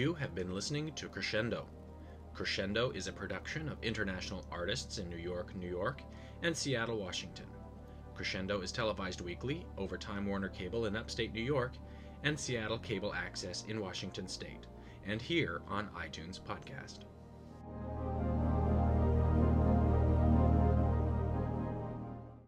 You have been listening to Crescendo. Crescendo is a production of international artists in New York, New York, and Seattle, Washington. Crescendo is televised weekly over Time Warner Cable in upstate New York and Seattle Cable Access in Washington State, and here on iTunes Podcast.